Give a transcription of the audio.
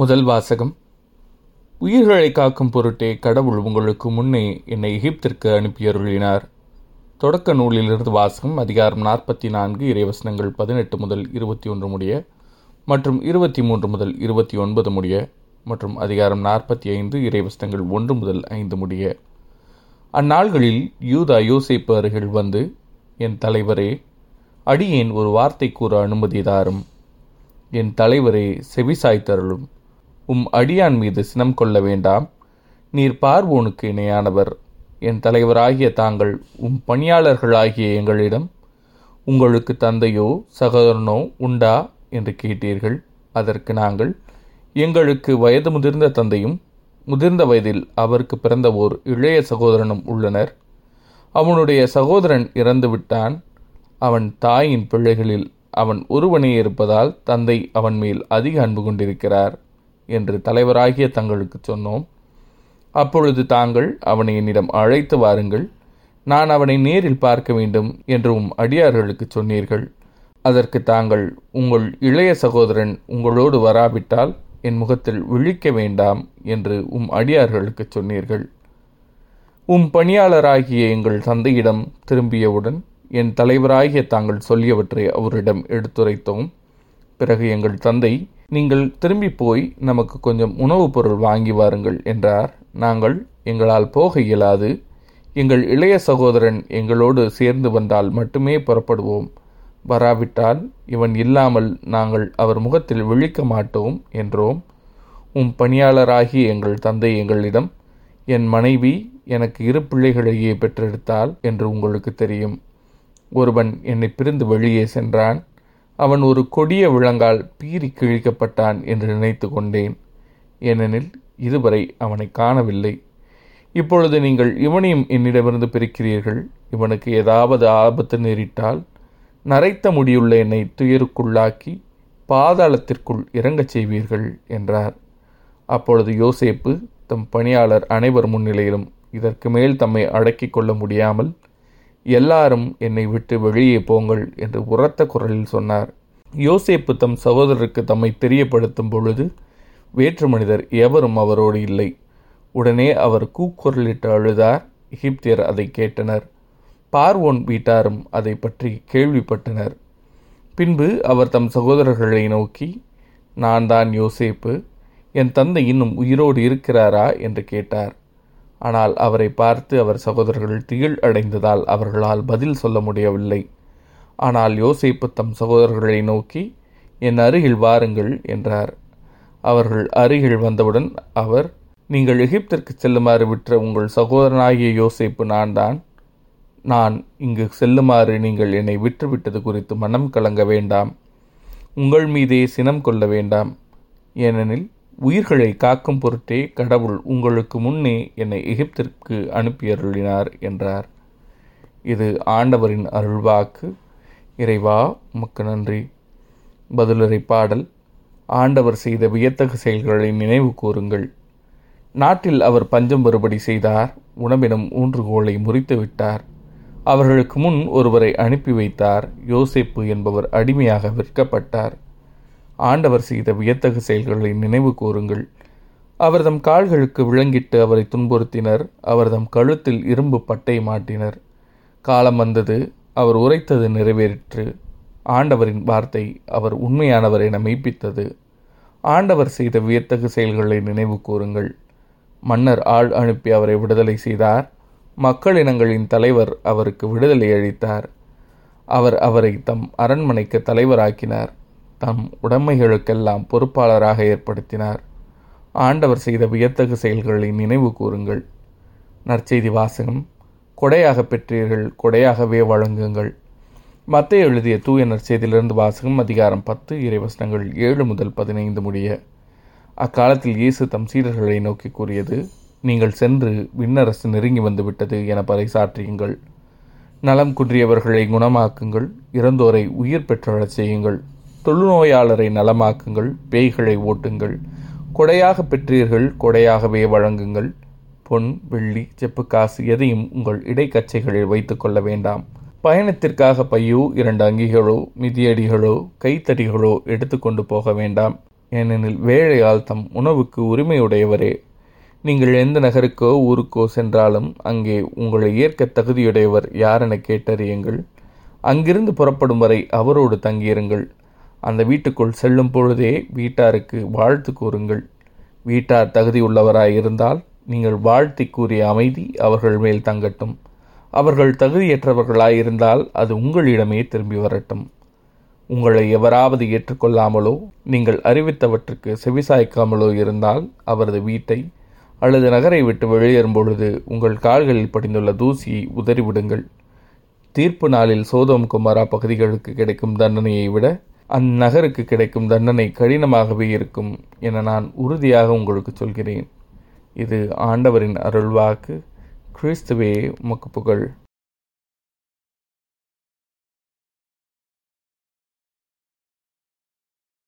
முதல் வாசகம். உயிர்களை காக்கும் பொருட்டே கடவுள் உங்களுக்கு முன்னே என்னை எகிப்திற்கு அனுப்பியருளினார். தொடக்க நூலிலிருந்து வாசகம் அதிகாரம் நாற்பத்தி நான்கு இறைவசனங்கள் பதினெட்டு முதல் இருபத்தி ஒன்று முடிய மற்றும் இருபத்தி மூன்று முதல் இருபத்தி ஒன்பது முடிய மற்றும் அதிகாரம் நாற்பத்தி ஐந்து இறைவசனங்கள் ஒன்று முதல் ஐந்து முடிய. அந்நாள்களில் யூதா யோசிப்பு அருகில் வந்து என் தலைவரே அடியேன் ஒரு வார்த்தை கூற அனுமதி தாரும். என் தலைவரே செவிசாய்த்தருளும். உம் அடியான் மீது சினம் கொள்ள வேண்டாம். நீர் பார்வோனுக்கு இணையானவர். என் தலைவராகிய தாங்கள் உம் பணியாளர்களாகிய எங்களிடம் உங்களுக்கு தந்தையோ சகோதரனோ உண்டா? என்று கேட்டீர்கள். அதற்கு நாங்கள் எங்களுக்கு வயது முதிர்ந்த தந்தையும் முதிர்ந்த வயதில் அவருக்கு பிறந்த ஓர் இளைய சகோதரனும் உள்ளனர். அவனுடைய சகோதரன் இறந்துவிட்டான் அவன் தாயின் பிள்ளைகளில் அவன் ஒருவனே இருப்பதால் தந்தை அவன் மேல் அதிக அன்பு கொண்டிருக்கிறார். என்று தலைவராகிய தங்களுக்கு சொன்னோம். அப்பொழுது தாங்கள் அவனை என்னிடம் அழைத்து வாருங்கள். நான் அவனை நேரில் பார்க்க வேண்டும் என்று உம் அடியார்களுக்கு சொன்னீர்கள். அதற்கு தாங்கள் உங்கள் இளைய சகோதரன் உங்களோடு வராவிட்டால் என் முகத்தில் விழிக்க வேண்டாம் என்று உம் அடியார்களுக்கு சொன்னீர்கள். உம் பணியாளராகிய எங்கள் தந்தையிடம் திரும்பியவுடன் என் தலைவராகிய தாங்கள் சொல்லியவற்றை அவரிடம் எடுத்துரைத்தோம். பிறகு எங்கள் தந்தை நீங்கள் திரும்பி போய் நமக்கு கொஞ்சம் உணவுப் பொருள் வாங்கி வாருங்கள் என்றார். நாங்கள் எங்களால் போக இயலாது. எங்கள் இளைய சகோதரன் எங்களோடு சேர்ந்து வந்தால் மட்டுமே புறப்படுவோம். வராவிட்டால் இவன் இல்லாமல் நாங்கள் அவர் முகத்தில் விழிக்க மாட்டோம் என்றோம். உம் பணியாளராகிய எங்கள் தந்தை எங்களிடம் என் மனைவி எனக்கு இரு பிள்ளைகளையே பெற்றெடுத்தாள் என்று உங்களுக்கு தெரியும். ஒருவன் என்னை பிரிந்து வெளியே சென்றான். அவன் ஒரு கொடிய விலங்கால் பீறி கிழிக்கப்பட்டான் என்று நினைத்து கொண்டேன். ஏனெனில் இதுவரை அவனை காணவில்லை. இப்பொழுது நீங்கள் இவனையும் என்னிடமிருந்து பிரிக்கிறீர்கள். இவனுக்கு ஏதாவது ஆபத்து நேரிட்டால் நரைத்த முடியுள்ள என்னை துயருக்குள்ளாக்கி பாதாளத்திற்குள் இறங்கச் செய்வீர்கள் என்றார். அப்பொழுது யோசேப்பு தம் பணியாளர் அனைவர் முன்னிலையிலும் இதற்கு மேல் தம்மை அடக்கிக் கொள்ள முடியாமல் எல்லாரும் என்னை விட்டு வெளியே போங்கள் என்று உரத்த குரலில் சொன்னார். யோசேப்பு தம் சகோதரருக்கு தம்மை தெரியப்படுத்தும் பொழுது வேற்று மனிதர் எவரும் அவரோடு இல்லை. உடனே அவர் கூக்குரலிட்டு அழுதார். எகிப்தியர் அதை கேட்டனர். பார்வோன் வீட்டாரும் அதை பற்றி கேள்விப்பட்டனர். பின்பு அவர் தம் சகோதரர்களை நோக்கி நான் தான் யோசேப்பு. என் தந்தை இன்னும் உயிரோடு இருக்கிறாரா? என்று கேட்டார். ஆனால் அவரை பார்த்து அவர் சகோதரர்கள் திகில் அடைந்ததால் அவர்களால் பதில் சொல்ல முடியவில்லை. ஆனால் யோசிப்பு தம் சகோதரர்களை நோக்கி என் அருகில் வாருங்கள் என்றார். அவர்கள் அருகில் வந்தவுடன் அவர் நீங்கள் எகிப்திற்கு செல்லுமாறு விற்ற உங்கள் சகோதரனாகிய யோசிப்பு நான் தான் நான் இங்கு செல்லுமாறு நீங்கள் என்னை விற்றுவிட்டது குறித்து மனம் கலங்க வேண்டாம். உங்கள் மீதே சினம் கொள்ள வேண்டாம். ஏனெனில் உயிர்களை காக்கும் பொருட்டே கடவுள் உங்களுக்கு முன்னே என்னை எகிப்திற்கு அனுப்பியருளினார் என்றார். இது ஆண்டவரின் அருள்வாக்கு. இறைவா உமக்கு நன்றி. பதிலுரை பாடல். ஆண்டவர் செய்த வியத்தகு செயல்களை நினைவு கூறுங்கள். நாட்டில் அவர் பஞ்சம் வருபடி செய்தார். உணவினம் ஊன்றுகோலை முறித்து விட்டார் அவர்களுக்கு முன் ஒருவரை அனுப்பி வைத்தார். யோசேப்பு என்பவர் அடிமையாக விற்கப்பட்டார். ஆண்டவர் செய்த வியத்தகு செயல்களை நினைவு கூறுங்கள். அவர்தம் கால்களுக்கு விளங்கிட்டு அவரை துன்புறுத்தினர். அவர்தம் கழுத்தில் இரும்பு பட்டை மாட்டினர். காலம் வந்தது அவர் உரைத்தது நிறைவேறிற்று. ஆண்டவரின் வார்த்தை அவர் உண்மையானவர் என மெய்ப்பித்தது ஆண்டவர் செய்த வியத்தகு செயல்களை நினைவு கூறுங்கள். மன்னர் ஆள் அனுப்பி அவரை விடுதலை செய்தார். மக்கள் இனங்களின் தலைவர் அவருக்கு விடுதலை அளித்தார். அவர் அவரை தம் அரண்மனைக்கு தலைவராக்கினார். தம் உடைமைகளுக்கெல்லாம் பொறுப்பாளராக ஏற்படுத்தினார். ஆண்டவர் செய்த வியத்தகு செயல்களை நினைவு கூறுங்கள். நற்செய்தி வாசகம் கொடையாக பெற்றீர்கள் கொடையாகவே வழங்குங்கள். மத்திய எழுதிய தூய நற்செய்தியிலிருந்து வாசகம் அதிகாரம் பத்து இறைவசனங்கள் ஏழு முதல் பதினைந்து முடிய. அக்காலத்தில் இயேசு தம் சீடர்களை நோக்கி கூறியது நீங்கள் சென்று விண்ணரசு நெருங்கி வந்துவிட்டது என பறைசாற்றியுங்கள். நலம் குன்றியவர்களை குணமாக்குங்கள். இறந்தோரை உயிர் பெற்றழச் செய்யுங்கள். தொழுநோயாளரை நலமாக்குங்கள் பேய்களை ஓட்டுங்கள். கொடையாக பெற்றீர்கள் கொடையாகவே வழங்குங்கள். பொன் வெள்ளி செப்பு காசு எதையும் உங்கள் இடைக்கச்சைகளில் வைத்துக் கொள்ள வேண்டாம். பயணத்திற்காக பையோ இரண்டு அங்கிகளோ மிதியடிகளோ கைத்தடிகளோ எடுத்துக்கொண்டு போக வேண்டாம். ஏனெனில் வேழையால் தம் உணவுக்கு உரிமையுடையவரே. நீங்கள் எந்த நகருக்கோ ஊருக்கோ சென்றாலும் அங்கே உங்களை ஏற்க தகுதியுடையவர் யாரென கேட்டறியுங்கள். அங்கிருந்து புறப்படும் வரை அவரோடு தங்கியிருங்கள். அந்த வீட்டுக்குள் செல்லும் பொழுதே வீட்டாருக்கு வாழ்த்து கூறுங்கள். வீட்டார் தகுதியுள்ளவராய் இருந்தால் நீங்கள் வாழ்த்தி கூறிய அமைதி அவர்கள் மேல் தங்கட்டும். அவர்கள் தகுதியற்றவர்களாயிருந்தால் அது உங்களிடமே திரும்பி வரட்டும். உங்களை எவராவது ஏற்றுக்கொள்ளாமலோ நீங்கள் அறிவித்தவற்றுக்கு செவிசாய்க்காமலோ இருந்தால் அவரது வீட்டை அல்லது நகரை விட்டு வெளியேறும் பொழுது உங்கள் கால்களில் படிந்துள்ள தூசியை உதறிவிடுங்கள். தீர்ப்பு நாளில் சோதம் குமாரா பகுதிகளுக்கு கிடைக்கும் தண்டனையை விட அந்நகருக்கு கிடைக்கும் தண்டனை கடினமாகவே இருக்கும் என நான் உறுதியாக உங்களுக்கு சொல்கிறேன். இது ஆண்டவரின் அருள்வாக்கு. கிறிஸ்துவே உமக்கு புகழ்.